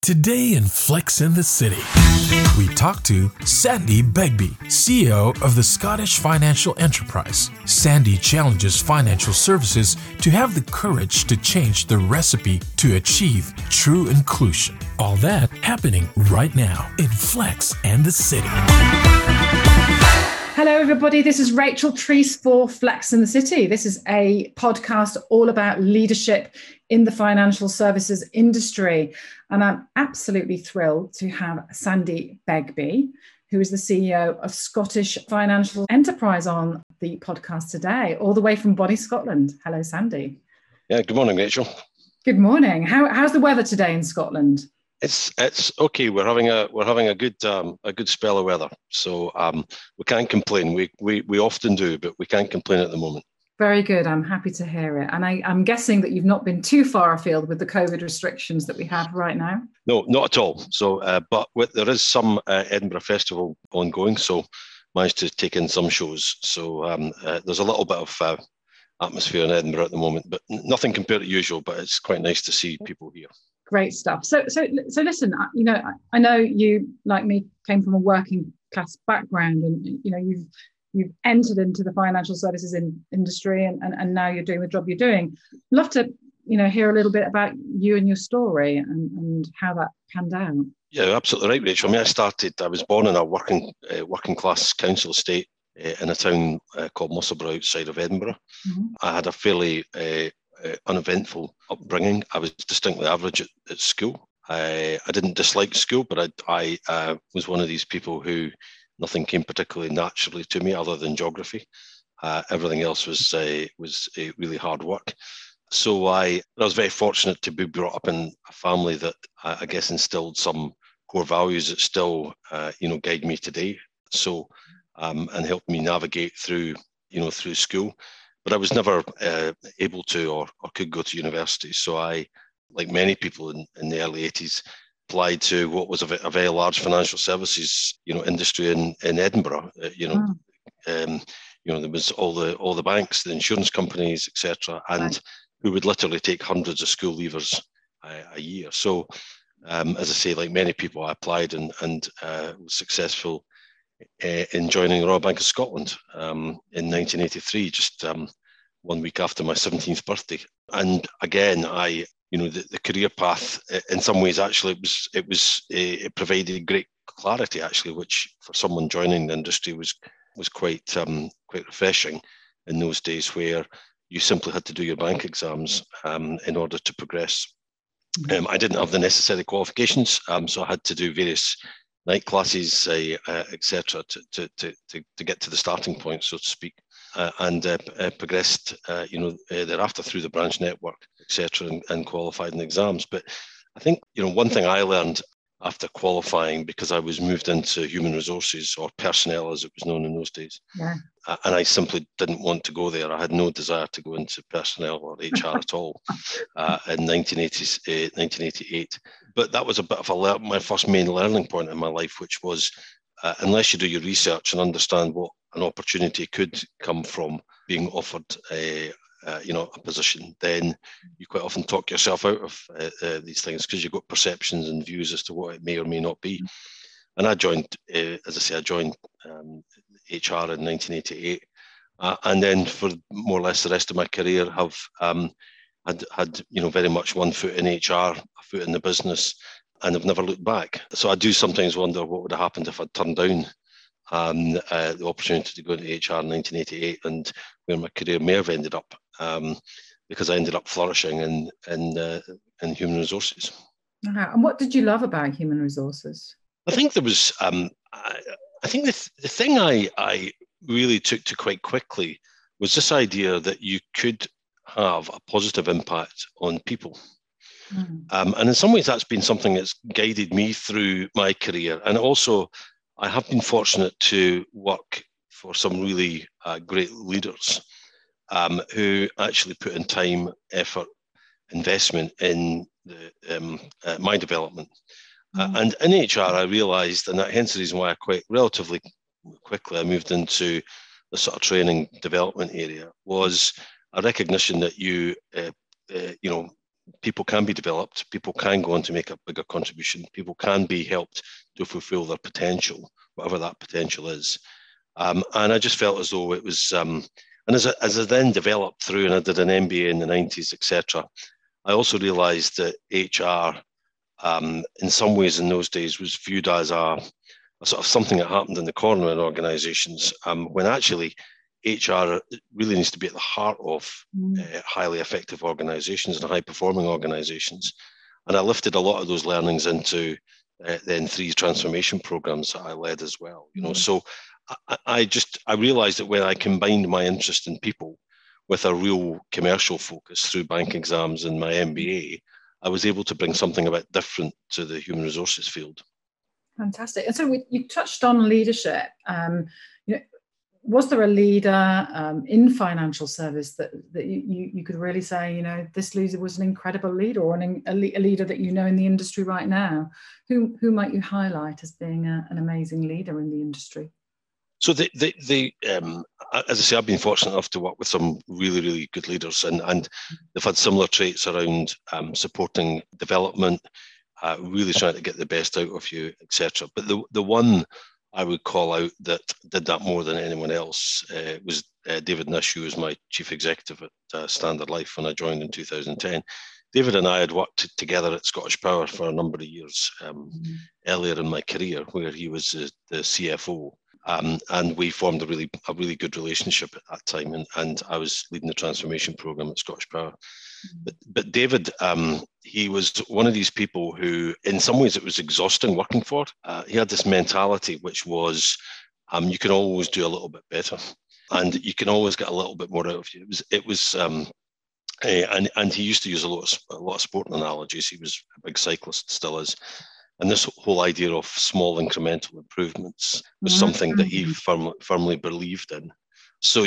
Today in Flex in the City, we talk to Sandy Begbie, CEO of the Scottish Financial Enterprise. Sandy challenges financial services to have the courage to change the recipe to achieve true inclusion. All that happening right now in Flex and the City. Hello, everybody. This is Rachel Treese for Flex in the City. This is a podcast all about leadership in the financial services industry. And I'm absolutely thrilled to have Sandy Begbie, who is the CEO of Scottish Financial Enterprise, on the podcast today, all the way from Bonnie, Scotland. Hello, Sandy. Yeah, good morning, Rachel. Good morning. How, how's the weather today in Scotland? It's it's okay. We're having a we're having a good um, a good spell of weather, so um, we can't complain. We, we we often do, but we can't complain at the moment. Very good. I'm happy to hear it. And I, am guessing that you've not been too far afield with the COVID restrictions that we have right now. No, not at all. So, uh, but with, there is some uh, Edinburgh Festival ongoing, so managed to take in some shows. So um, uh, there's a little bit of uh, atmosphere in Edinburgh at the moment, but nothing compared to usual. But it's quite nice to see people here great stuff. So, so, so listen. You know, I know you, like me, came from a working class background, and you know, you've you've entered into the financial services in, industry, and, and and now you're doing the job you're doing. Love to, you know, hear a little bit about you and your story and and how that panned out. Yeah, absolutely right, Rachel. I mean, I started. I was born in a working uh, working class council estate uh, in a town uh, called Musselburgh outside of Edinburgh. Mm-hmm. I had a fairly uh, uh, uneventful upbringing. I was distinctly average at, at school. I, I didn't dislike school, but I, I uh, was one of these people who nothing came particularly naturally to me other than geography. Uh, everything else was uh, was uh, really hard work. So I, I was very fortunate to be brought up in a family that I, guess instilled some core values that still uh, you know guide me today. So um, and helped me navigate through you know through school but I was never uh, able to or, or could go to university. So I, like many people in, in the early 80s, applied to what was a, a, very large financial services, you know, industry in, in Edinburgh. Uh, you know, oh. um, you know, there was all the all the banks, the insurance companies, etc., and right. who would literally take hundreds of school leavers a, a year. So, um, as I say, like many people, I applied and and uh, was successful uh, in joining the Royal Bank of Scotland um, in 1983, just um, one week after my 17th birthday. And again, I, you know, the, the career path in some ways actually it was it was uh, it provided great clarity actually, which for someone joining the industry was was quite um, quite refreshing in those days where you simply had to do your bank exams um, in order to progress. Mm-hmm. Um, I didn't have the necessary qualifications, um, so I had to do various night classes, uh, uh, etc., to, to, to, to get to the starting point, so to speak, uh, and uh, uh, progressed, uh, you know, thereafter through the branch network, etc., and, and qualified in exams. But I think, you know, one thing I learned after qualifying because I was moved into human resources or personnel as it was known in those days. Yeah. And I simply didn't want to go there. I had no desire to go into personnel or HR at all uh, in 1980, 1988. But that was a bit of a my first main learning point in my life, which was uh, unless you do your research and understand what an opportunity could come from being offered a, uh, you know a position, then you quite often talk yourself out of uh, uh, these things because you've got perceptions and views as to what it may or may not be. And I joined, uh, as I say, I joined um, HR in 1988, uh, and then for more or less the rest of my career, have um, had had you know very much one foot in HR, a foot in the business, and I've never looked back. So I do sometimes wonder what would have happened if I'd turned down um, uh, the opportunity to go into HR in 1988 and where my career may have ended up um, because I ended up flourishing in in, uh, in human resources. Uh-huh. And what did you love about human resources? I think there was. Um, I, I, think the, th- the thing I I really took to quite quickly was this idea that you could have a positive impact on people. Mm. Um, and in some ways, that's been something that's guided me through my career. And also, I have been fortunate to work for some really uh, great leaders um, who actually put in time, effort, investment in the, um, uh, my development. Uh, mm. Uh, and in HR, I realised, and that hence the reason why I quite relatively quickly I moved into the sort of training development area was a recognition that you, uh, uh, you know, people can be developed, people can go on to make a bigger contribution, people can be helped to fulfill their potential, whatever that potential is. Um, and I just felt as though it was, um, and as I, as I then developed through and I did an MBA in the 90s, etc., I also realized that HR, um, in some ways in those days, was viewed as a, a, sort of something that happened in the corner in organizations, um, when actually HR really needs to be at the heart of mm. uh, highly effective organizations and high performing organizations. And I lifted a lot of those learnings into uh, then three transformation programs that I led as well. You know, mm. so I, I, just I realized that when I combined my interest in people with a real commercial focus through bank exams and my MBA, I was able to bring something a bit different to the human resources field. Fantastic. And so we, you touched on leadership. Um, you know, was there a leader um, in financial service that, that you, you could really say, you know, this leader was an incredible leader or an, a, leader that you know in the industry right now? Who, who might you highlight as being a, an amazing leader in the industry? So the, the, the um, as I say, I've been fortunate enough to work with some really, really good leaders, and, and they've had similar traits around um, supporting development, uh, really trying to get the best out of you, etc. But the the one I would call out that did that more than anyone else uh, was uh, David Nish, who was my chief executive at uh, Standard Life when I joined in 2010. David and I had worked together at Scottish Power for a number of years um, mm-hmm. earlier in my career, where he was the, the CFO. Um, and we formed a really a really good relationship at that time. And, and I was leading the transformation program at Scottish Power. But, but David, um, he was one of these people who, in some ways, it was exhausting working for. Uh, he had this mentality, which was, um, you can always do a little bit better, and you can always get a little bit more out of you. It was, it was, um, uh, and and he used to use a lot of a lot of sporting analogies. He was a big cyclist, still is. And this whole idea of small incremental improvements was mm-hmm. something that he firmly, firmly believed in. So,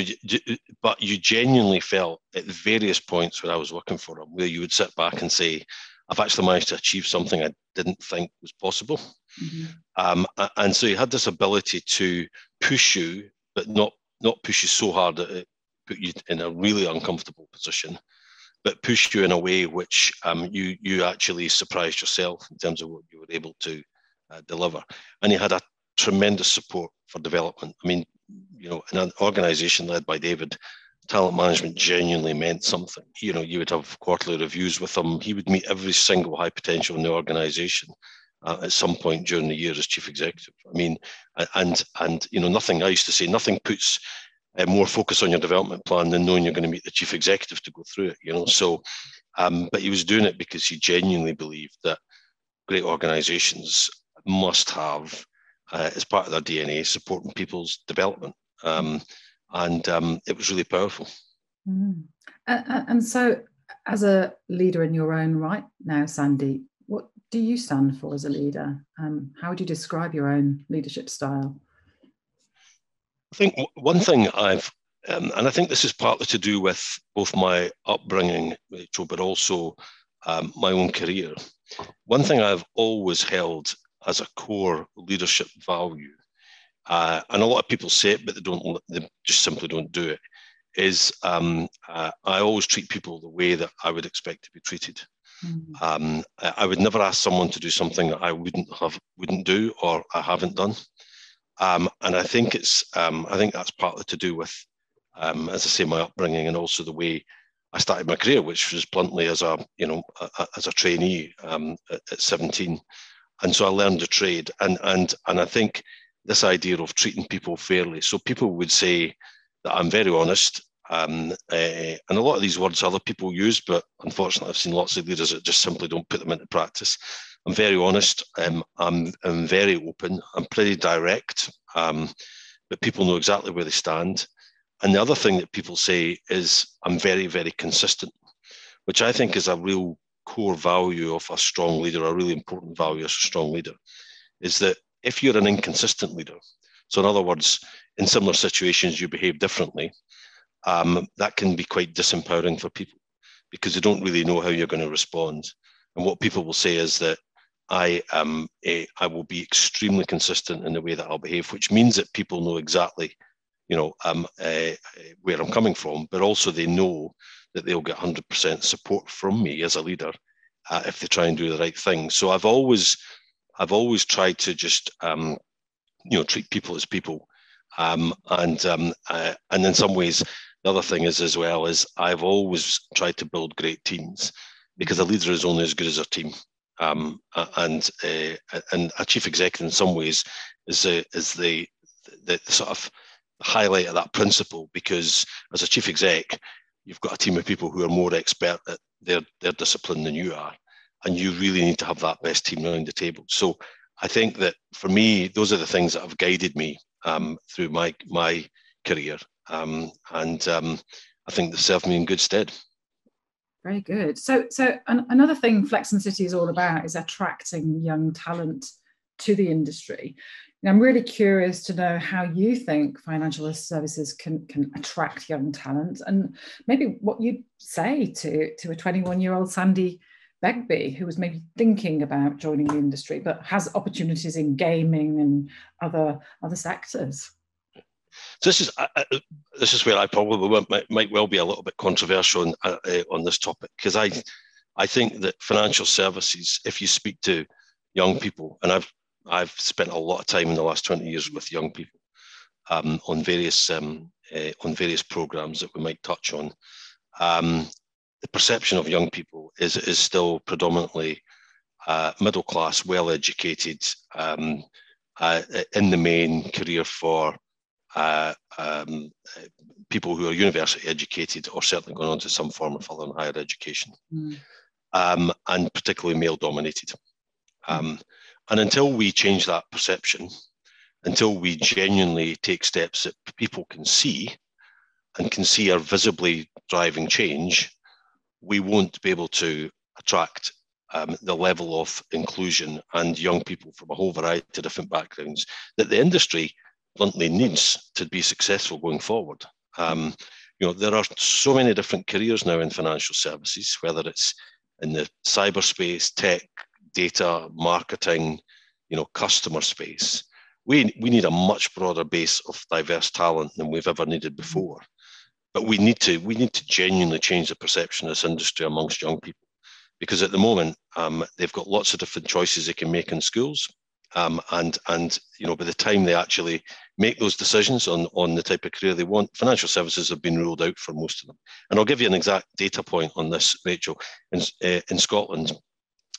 but you genuinely felt at various points when I was working for him, where you would sit back and say, I've actually managed to achieve something I didn't think was possible. Mm-hmm. Um, and so he had this ability to push you, but not not push you so hard that it put you in a really uncomfortable position, but push you in a way which um, you you actually surprised yourself in terms of what you were able to uh, deliver. And he had a tremendous support for development. I mean, you know, in an organization led by David, talent management genuinely meant something. You know, you would have quarterly reviews with him. He would meet every single high potential in the organization uh, at some point during the year as chief executive. I mean, and and you know, nothing. I used to say nothing puts uh, more focus on your development plan than knowing you're going to meet the chief executive to go through it. You know, so. Um, but he was doing it because he genuinely believed that great organizations must have uh, as part of their DNA, supporting people's development. Um, and um, it was really powerful. Mm. And, and, so, as a leader in your own right now, Sandy, what do you stand for as a leader? Um, how would you describe your own leadership style? I think one thing I've, um, and I think this is partly to do with both my upbringing, Rachel, but also um, my own career. One thing I've always held as a core leadership value, uh, and a lot of people say it, but they don't. They just simply don't do it. Is um, uh, I always treat people the way that I would expect to be treated. Mm-hmm. Um, I would never ask someone to do something that I wouldn't have, wouldn't do, or I haven't done. Um, and I think it's, um, I think that's partly to do with, um, as I say, my upbringing and also the way I started my career, which was bluntly as a, you know, a, as a trainee um, at, at 17 and so I learned the trade. And and and I think this idea of treating people fairly. So people would say that I'm very honest. Um, uh, and a lot of these words other people use, but unfortunately, I've seen lots of leaders that just simply don't put them into practice. I'm very honest. Um, I'm, I'm very open. I'm pretty direct, um, but people know exactly where they stand. And the other thing that people say is I'm very, very consistent, which I think is a real core value of a strong leader, a really important value as a strong leader, is that if you're an inconsistent leader, so in other words, in similar situations you behave differently, um, that can be quite disempowering for people because they don't really know how you're going to respond. And what people will say is that I um, a, I will be extremely consistent in the way that I'll behave, which means that people know exactly, you know, um, uh, where I'm coming from, but also they know that they'll get 100% support from me as a leader uh, if they try and do the right thing. So I've always, I've always tried to just, um, you know, treat people as people, um, and um, uh, and in some ways, the other thing is as well is I've always tried to build great teams because a leader is only as good as a team. Um, and uh, and a chief executive in some ways is the is the, the, the sort of highlight of that principle because as a chief exec, you've got a team of people who are more expert at their their discipline than you are, and you really need to have that best team around the table. So I think that for me, those are the things that have guided me um, through my my career, um, and um, I think they serve me in good stead. Very good. So, so an, another thing Flex and City is all about is attracting young talent to the industry. And I'm really curious to know how you think financial services can can attract young talent, and maybe what you'd say to to a 21 year old Sandy Begbie who was maybe thinking about joining the industry but has opportunities in gaming and other other sectors. So this is this is where I probably might, might well be a little bit controversial on uh, uh on this topic because I I think that financial services, if you speak to young people, and I've I've spent a lot of time in the last twenty years with young people um, on various um, uh, on various programs that we might touch on. Um, the perception of young people is is still predominantly uh, middle class, well educated, um, uh, in the main career for uh, um, people who are university educated or certainly going on to some form of further higher education, mm. um, and particularly male dominated. Um, and until we change that perception, until we genuinely take steps that people can see and can see are visibly driving change, we won't be able to attract um, the level of inclusion and young people from a whole variety of different backgrounds that the industry bluntly needs to be successful going forward. Um, you know, there are so many different careers now in financial services, whether it's in the cyberspace, tech, data, marketing, you know, customer space. We, we need a much broader base of diverse talent than we've ever needed before. But we need to we need to genuinely change the perception of this industry amongst young people, because at the moment um, they've got lots of different choices they can make in schools. Um, and and you know by the time they actually make those decisions on on the type of career they want, financial services have been ruled out for most of them. And I'll give you an exact data point on this, Rachel. In uh, in Scotland,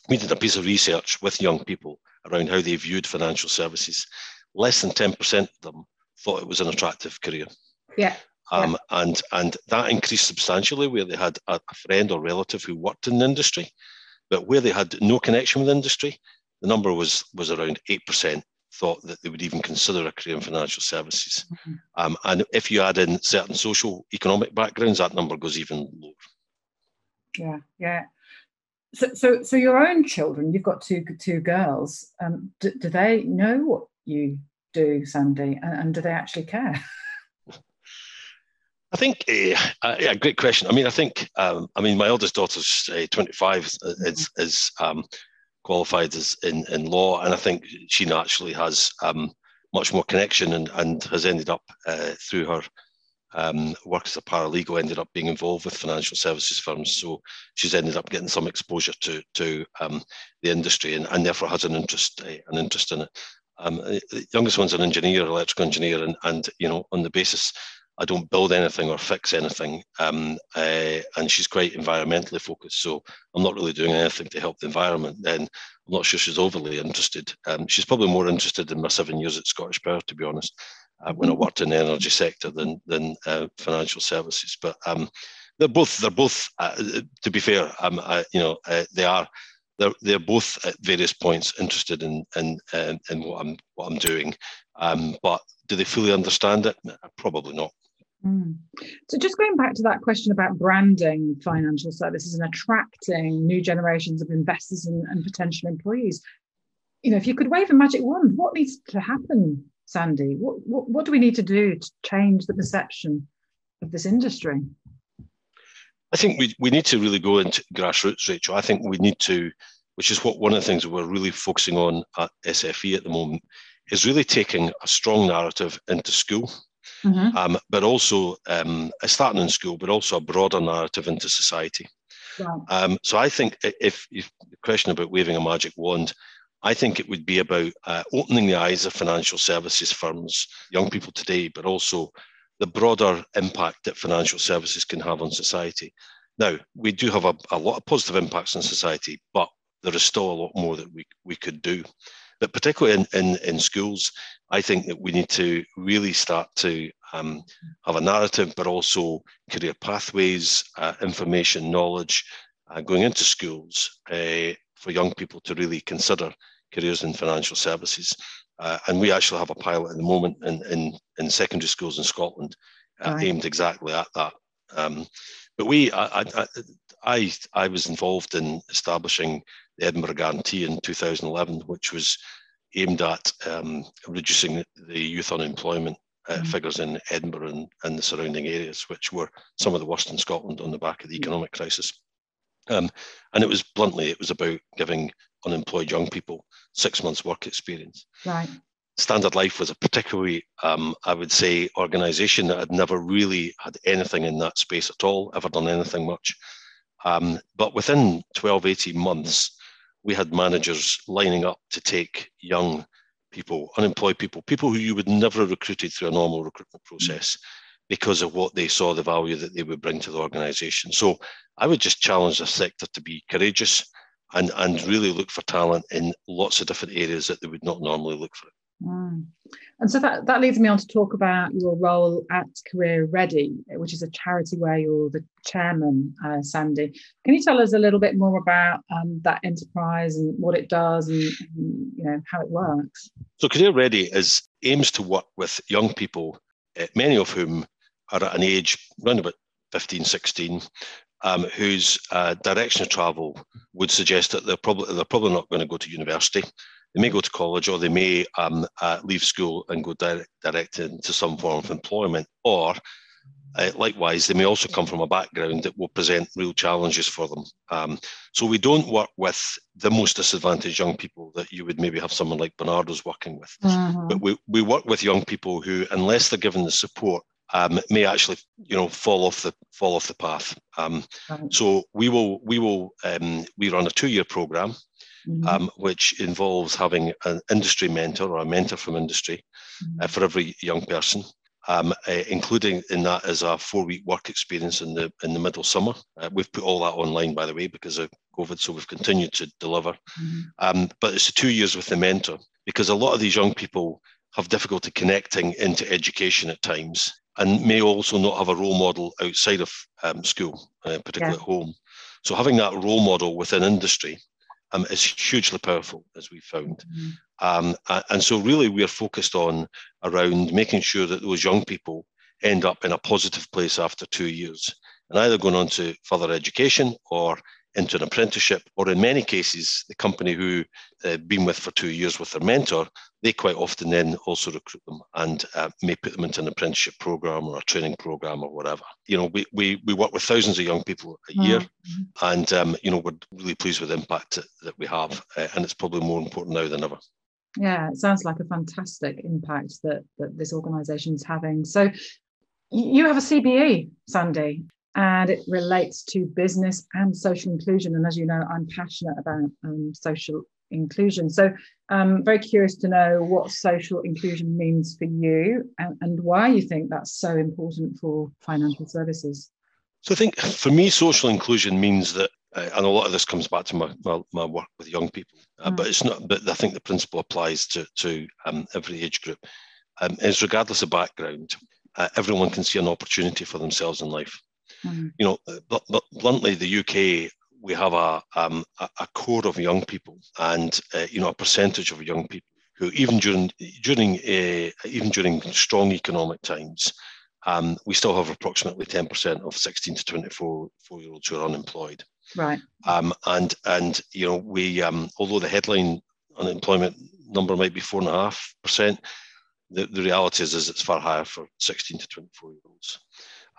we did a piece of research with young people around how they viewed financial services. Less than ten percent of them thought it was an attractive career. Yeah. Um, yeah. and and that increased substantially where they had a, a friend or relative who worked in the industry, but where they had no connection with industry, the number was was around eight percent thought that they would even consider a career in financial services. Mm-hmm. Um, and if you add in certain social economic backgrounds, that number goes even lower. Yeah, yeah. So, so, so your own children, you've got two two girls. Um, do, do they know what you do, Sandy, and, and do they actually care? I think, uh, uh, yeah, great question. I mean, I think, um, I mean, my eldest daughter's uh, 25, mm-hmm. is, is um, qualified as in, in law, and I think she naturally has um, much more connection and, and has ended up uh, through her um, work as a paralegal, ended up being involved with financial services firms. So she's ended up getting some exposure to to um, the industry, and, and therefore has an interest uh, an interest in it. Um, the youngest one's an engineer, electrical engineer, and, and you know on the basis I don't build anything or fix anything. Um, uh, and she's quite environmentally focused. So I'm not really doing anything to help the environment. Then I'm not sure she's overly interested. Um, she's probably more interested in my seven years at Scottish Power, to be honest, uh, when I worked in the energy sector than than uh, financial services. But um, they're both they're both uh, to be fair, um, you know, uh, they are. They're, they're both at various points interested in in, in, in what I'm what I'm doing, um, but do they fully understand it? Probably not. Mm. So, just going back to that question about branding financial services and attracting new generations of investors and, and, potential employees, you know, if you could wave a magic wand, what needs to happen, Sandy? What, what, what do we need to do to change the perception of this industry? I think we, we need to really go into grassroots, Rachel. I think we need to, which is what one of the things we're really focusing on at SFE at the moment, is really taking a strong narrative into school mm-hmm. um, but also um, starting in school, but also a broader narrative into society. Um, so I think if, if, the question about waving a magic wand, I think it would be about uh, opening the eyes of financial services firms, young people today, but also the broader impact that financial services can have on society. Now, we do have a, a lot of positive impacts on society, but there is still a lot more that we, we could do. But particularly in, in, in schools, I think that we need to really start to um, have a narrative, but also career pathways, uh, information, knowledge uh, going into schools uh, for young people to really consider careers in financial services. Uh, and we actually have a pilot at the moment in, in, in secondary schools in Scotland uh, right. aimed exactly at that. Um, but we, I, I, I, I was involved in establishing the Edinburgh Guarantee in 2011, which was aimed at um, reducing the youth unemployment uh, mm. figures in Edinburgh and, and, the surrounding areas, which were some of the worst in Scotland on the back of the economic crisis. Um, and it was bluntly, it was about giving unemployed young people six months work experience. Right. Standard Life was a particularly, um, I would say, organisation that had never really had anything in that space at all, ever done anything much. Um, but within 12, 18 months, we had managers lining up to take young people, unemployed people, people who you would never have recruited through a normal recruitment mm. process because of what they saw the value that they would bring to the organization. So I would just challenge the sector to be courageous and, and really look for talent in lots of different areas that they would not normally look for it. Mm. And so that, that leads me on to talk about your role at Career Ready, which is a charity where you're the chairman, uh, Sandy. Can you tell us a little bit more about um, that enterprise and what it does and, and, you know how it works? So Career Ready is aims to work with young people, uh, many of whom are at an age around about 15, 16, um, whose uh, direction of travel would suggest that they're probably they're probably not going to go to university. They may go to college, or they may um, uh, leave school and go direct, direct into some form of employment, or uh, likewise, they may also come from a background that will present real challenges for them. Um, so we don't work with the most disadvantaged young people that you would maybe have someone like Barnardo's working with, mm-hmm. but we, we work with young people who, unless they're given the support um, may actually you know fall off the fall off the path. Um, right. So we will we will um, we run a two year program, mm-hmm. Um, which involves having an industry mentor or a mentor from industry mm-hmm. uh, for every young person. Um, uh, including in that as a four-week work experience in the in the middle summer. Uh, we've put all that online, by the way, because of COVID, so we've continued to deliver. Mm-hmm. Um, but it's two years with the mentor because a lot of these young people have difficulty connecting into education at times and may also not have a role model outside of um, school, uh, particularly yeah. at home. So having that role model within industry um, is hugely powerful, as we found. Mm-hmm. Um, and so really we're focused on around making sure that those young people end up in a positive place after two years and either going on to further education or into an apprenticeship, or in many cases, the company who they've been with for two years with their mentor, they quite often then also recruit them and uh, may put them into an apprenticeship program or a training program or whatever. You know, we, we, we work with thousands of young people a year, mm-hmm. and um, you know we're really pleased with the impact that we have, uh, and it's probably more important now than ever. Yeah, it sounds like a fantastic impact that that this organisation is having. So, you have a CBE, Sandy and it relates to business and social inclusion. And as you know, I'm passionate about um, social inclusion. So I'm um, very curious to know what social inclusion means for you and, and why you think that's so important for financial services. So I think for me, social inclusion means that, uh, and a lot of this comes back to my, my, my work with young people, uh, mm. but it's not, but I think the principle applies to, to um, every age group, um, is regardless of background, uh, everyone can see an opportunity for themselves in life. Mm-hmm. You know, but, but bluntly, the UK we have a um, a core of young people, and uh, you know a percentage of young people who even during during uh, even during strong economic times, um, we still have approximately ten percent of sixteen to twenty four four year olds who are unemployed. Right. Um, and and you know we um, although the headline unemployment number might be four and a half percent, the, the reality is is it's far higher for sixteen to twenty four year olds.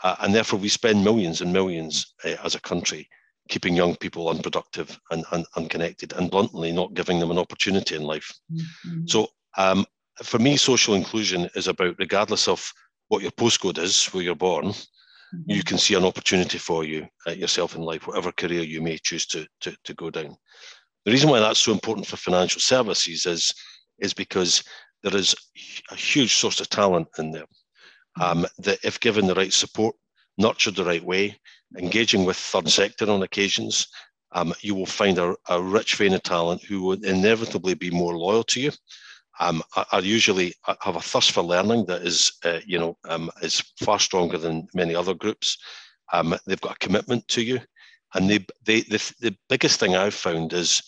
Uh, and therefore, we spend millions and millions uh, as a country keeping young people unproductive and, and unconnected and bluntly not giving them an opportunity in life. Mm-hmm. So, um, for me, social inclusion is about, regardless of what your postcode is, where you're born, mm-hmm. you can see an opportunity for you uh, yourself in life, whatever career you may choose to, to, to go down. The reason why that's so important for financial services is, is because there is a huge source of talent in there. Um, that if given the right support, nurtured the right way, engaging with third sector on occasions, um, you will find a, a, rich vein of talent who will inevitably be more loyal to you. Um, are, usually have a thirst for learning that is, uh, you know, um, is far stronger than many other groups. Um, they've got a commitment to you, and they, they, the, the biggest thing I've found is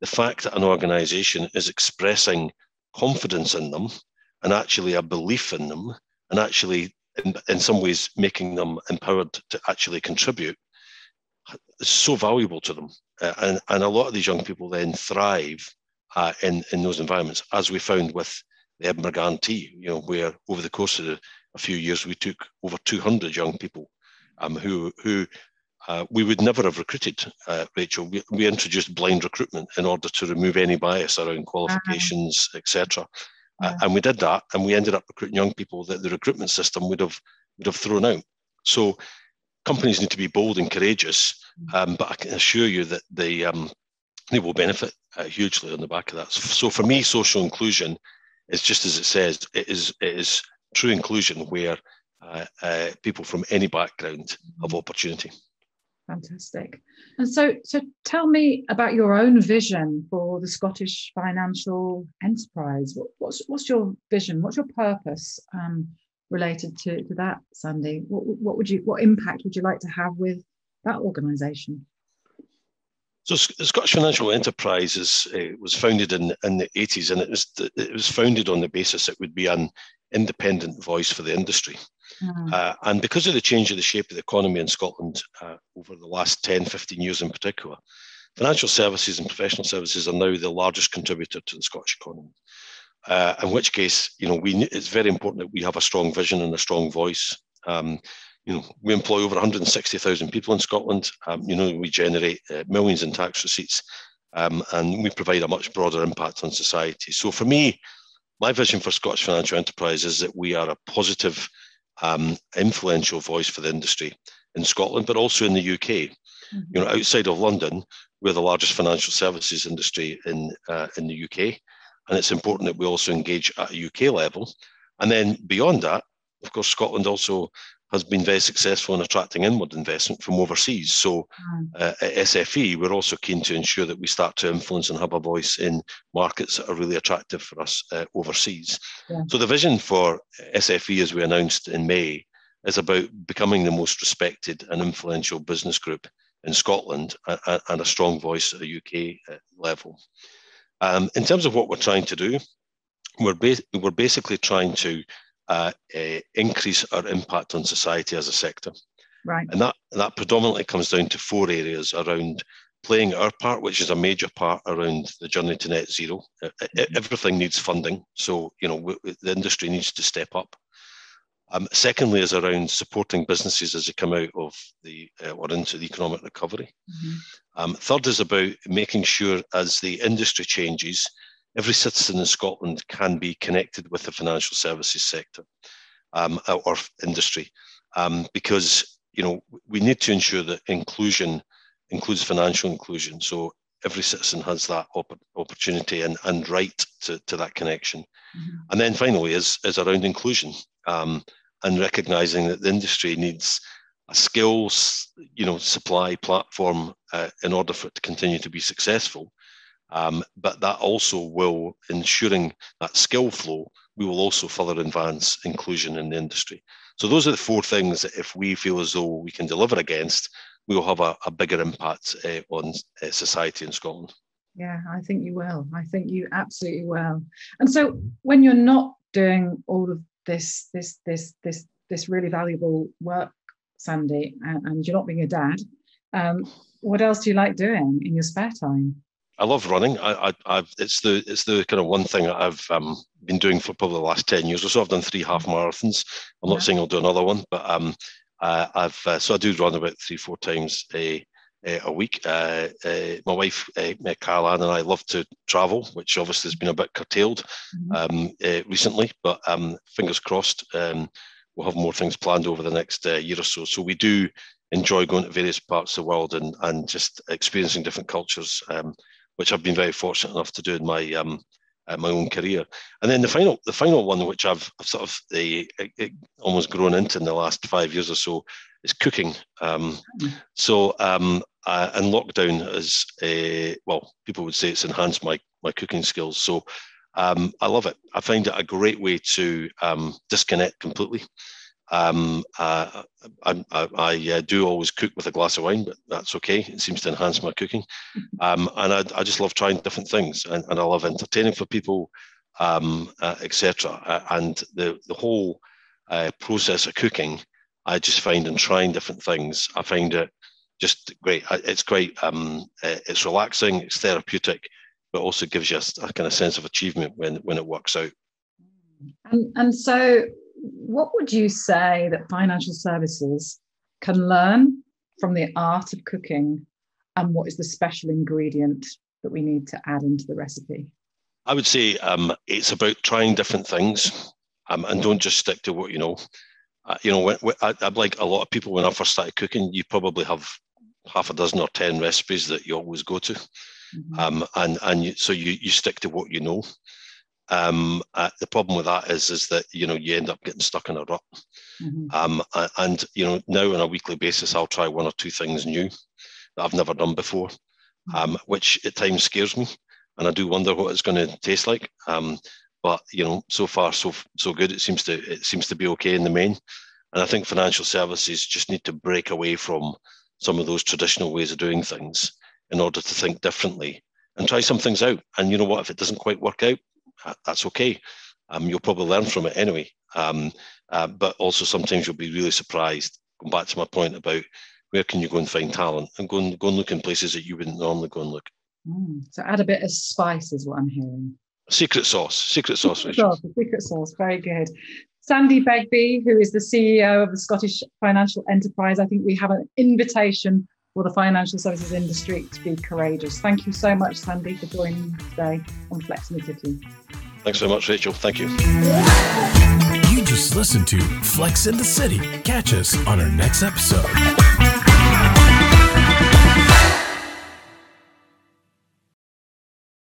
the fact that an organisation is expressing confidence in them and actually a belief in them, and actually in, in some ways making them empowered to actually contribute is so valuable to them. Uh, and, and a lot of these young people then thrive uh, in, in those environments, as we found with the Edinburgh Guarantee, you know, where over the course of the, a few years, we took over 200 young people um, who, who uh, we would never have recruited, uh, Rachel. We, we, introduced blind recruitment in order to remove any bias around qualifications, uh-huh. etc. Uh, and we did that, and we ended up recruiting young people that the recruitment system would have would have thrown out. So companies need to be bold and courageous, mm. um, but I can assure you that they um, they will benefit uh, hugely on the back of that. So for me, social inclusion is just as it says. It is it is true inclusion where uh, uh, people from any background have opportunity. Fantastic. And so, so tell me about your own vision for the Scottish financial enterprise. What, what's what's your vision? What's your purpose? Um, related to, to that, Sandy? What, what would you, what impact would you like to have with that organisation? So the Scottish Financial Enterprises uh, was founded in, in the 80s and it was, it was founded on the basis it would be an independent voice for the industry. Mm. Uh, and because of the change of the shape of the economy in Scotland uh, over the last 10, 15 years in particular, financial services and professional services are now the largest contributor to the Scottish economy. Uh, in which case, you know, we it's very important that we have a strong vision and a strong voice. Um, you know, we employ over 160,000 people in Scotland. Um, you know, we generate uh, millions in tax receipts, um, and we provide a much broader impact on society. So, for me, my vision for Scottish financial enterprise is that we are a positive, um, influential voice for the industry in Scotland, but also in the UK. Mm-hmm. You know, outside of London, we're the largest financial services industry in uh, in the UK. And it's important that we also engage at a UK level. And then beyond that, of course, Scotland also has been very successful in attracting inward investment from overseas. So mm. uh, at SFE, we're also keen to ensure that we start to influence and have a voice in markets that are really attractive for us uh, overseas. Yeah. So the vision for SFE, as we announced in May, is about becoming the most respected and influential business group in Scotland and, a strong voice at a UK uh, level. Um, in terms of what we're trying to do, we're, ba- we're basically trying to uh, uh, increase our impact on society as a sector. Right. And that, that predominantly comes down to four areas around playing our part, which is a major part around the journey to net zero. Mm-hmm. Everything needs funding. So, you know, the industry needs to step up. Um, secondly, is around supporting businesses as they come out of the uh, or into the economic recovery. Mm-hmm. Um, third is about making sure as the industry changes, every citizen in Scotland can be connected with the financial services sector um, or industry, um, because you know we need to ensure that inclusion includes financial inclusion. So every citizen has that op- opportunity and, and right to, to that connection. Mm-hmm. And then finally is, is around inclusion. Um, and recognizing that the industry needs a skills you know supply platform uh, in order for it to continue to be successful um, but that also will ensuring that skill flow we will also further advance inclusion in the industry so those are the four things that if we feel as though we can deliver against we will have a, a bigger impact uh, on uh, society in scotland yeah i think you will i think you absolutely will and so when you're not doing all of this this this this this really valuable work, Sandy, and, and you're not being a dad. Um, what else do you like doing in your spare time? I love running. I, I, it's the it's the kind of one thing I've um, been doing for probably the last ten years or so. I've done three half marathons. I'm yeah. not saying I'll do another one, but um, uh, I've uh, so I do run about three four times a a week. Uh, uh, my wife, uh, Caroline, and I love to travel, which obviously has been a bit curtailed mm-hmm. um, uh, recently, but um, fingers crossed. Um, we'll have more things planned over the next uh, year or so. So we do enjoy going to various parts of the world and and just experiencing different cultures, um, which I've been very fortunate enough to do in my um, uh, my own career. And then the final the final one, which I've, I've sort of uh, almost grown into in the last five years or so, is cooking. Um. So um, uh, and lockdown has uh, well, people would say it's enhanced my my cooking skills. So um, I love it. I find it a great way to um, disconnect completely. Um, uh, I, I, I uh, do always cook with a glass of wine, but that's okay. It seems to enhance my cooking. Um, and I, I, just love trying different things and, and I love entertaining for people, um, uh, etc. And the, the whole uh, process of cooking, I just find in trying different things, I find it just great. It's great. Um, uh, it's relaxing, it's therapeutic, but also gives you a, a kind of sense of achievement when, when it works out. And, and so what would you say that financial services can learn from the art of cooking and what is the special ingredient that we need to add into the recipe? I would say um, it's about trying different things um, and don't just stick to what you know. Uh, you know, when, when, I, am like a lot of people when I first started cooking, you probably have half a dozen or 10 recipes that you always go to. Mm-hmm. Um, and and you, so you, you stick to what you know. Um, uh, the problem with that is is that you know you end up getting stuck in a rut. Mm-hmm. Um, and you know now on a weekly basis, I'll try one or two things new that I've never done before, mm-hmm. um, which at times scares me, and I do wonder what it's going to taste like. Um, but you know, so far so so good. It seems to it seems to be okay in the main, and I think financial services just need to break away from some of those traditional ways of doing things in order to think differently and try some things out. And you know what? If it doesn't quite work out, that's okay. Um, you'll probably learn from it anyway. Um, uh, but also sometimes you'll be really surprised. Going back to my point about where can you go and find talent and go and go and look in places that you wouldn't normally go and look. Mm, so add a bit of spice is what I'm hearing. Secret sauce, secret sauce. Secret sauce, secret sauce. Very good. Sandy Begbie, who is the CEO of the Scottish Financial Enterprise, I think we have an invitation for the financial services industry to be courageous. Thank you so much, Sandy, for joining today on Flex in the City. Thanks so much, Rachel. Thank you. You just listened to Flex in the City. Catch us on our next episode.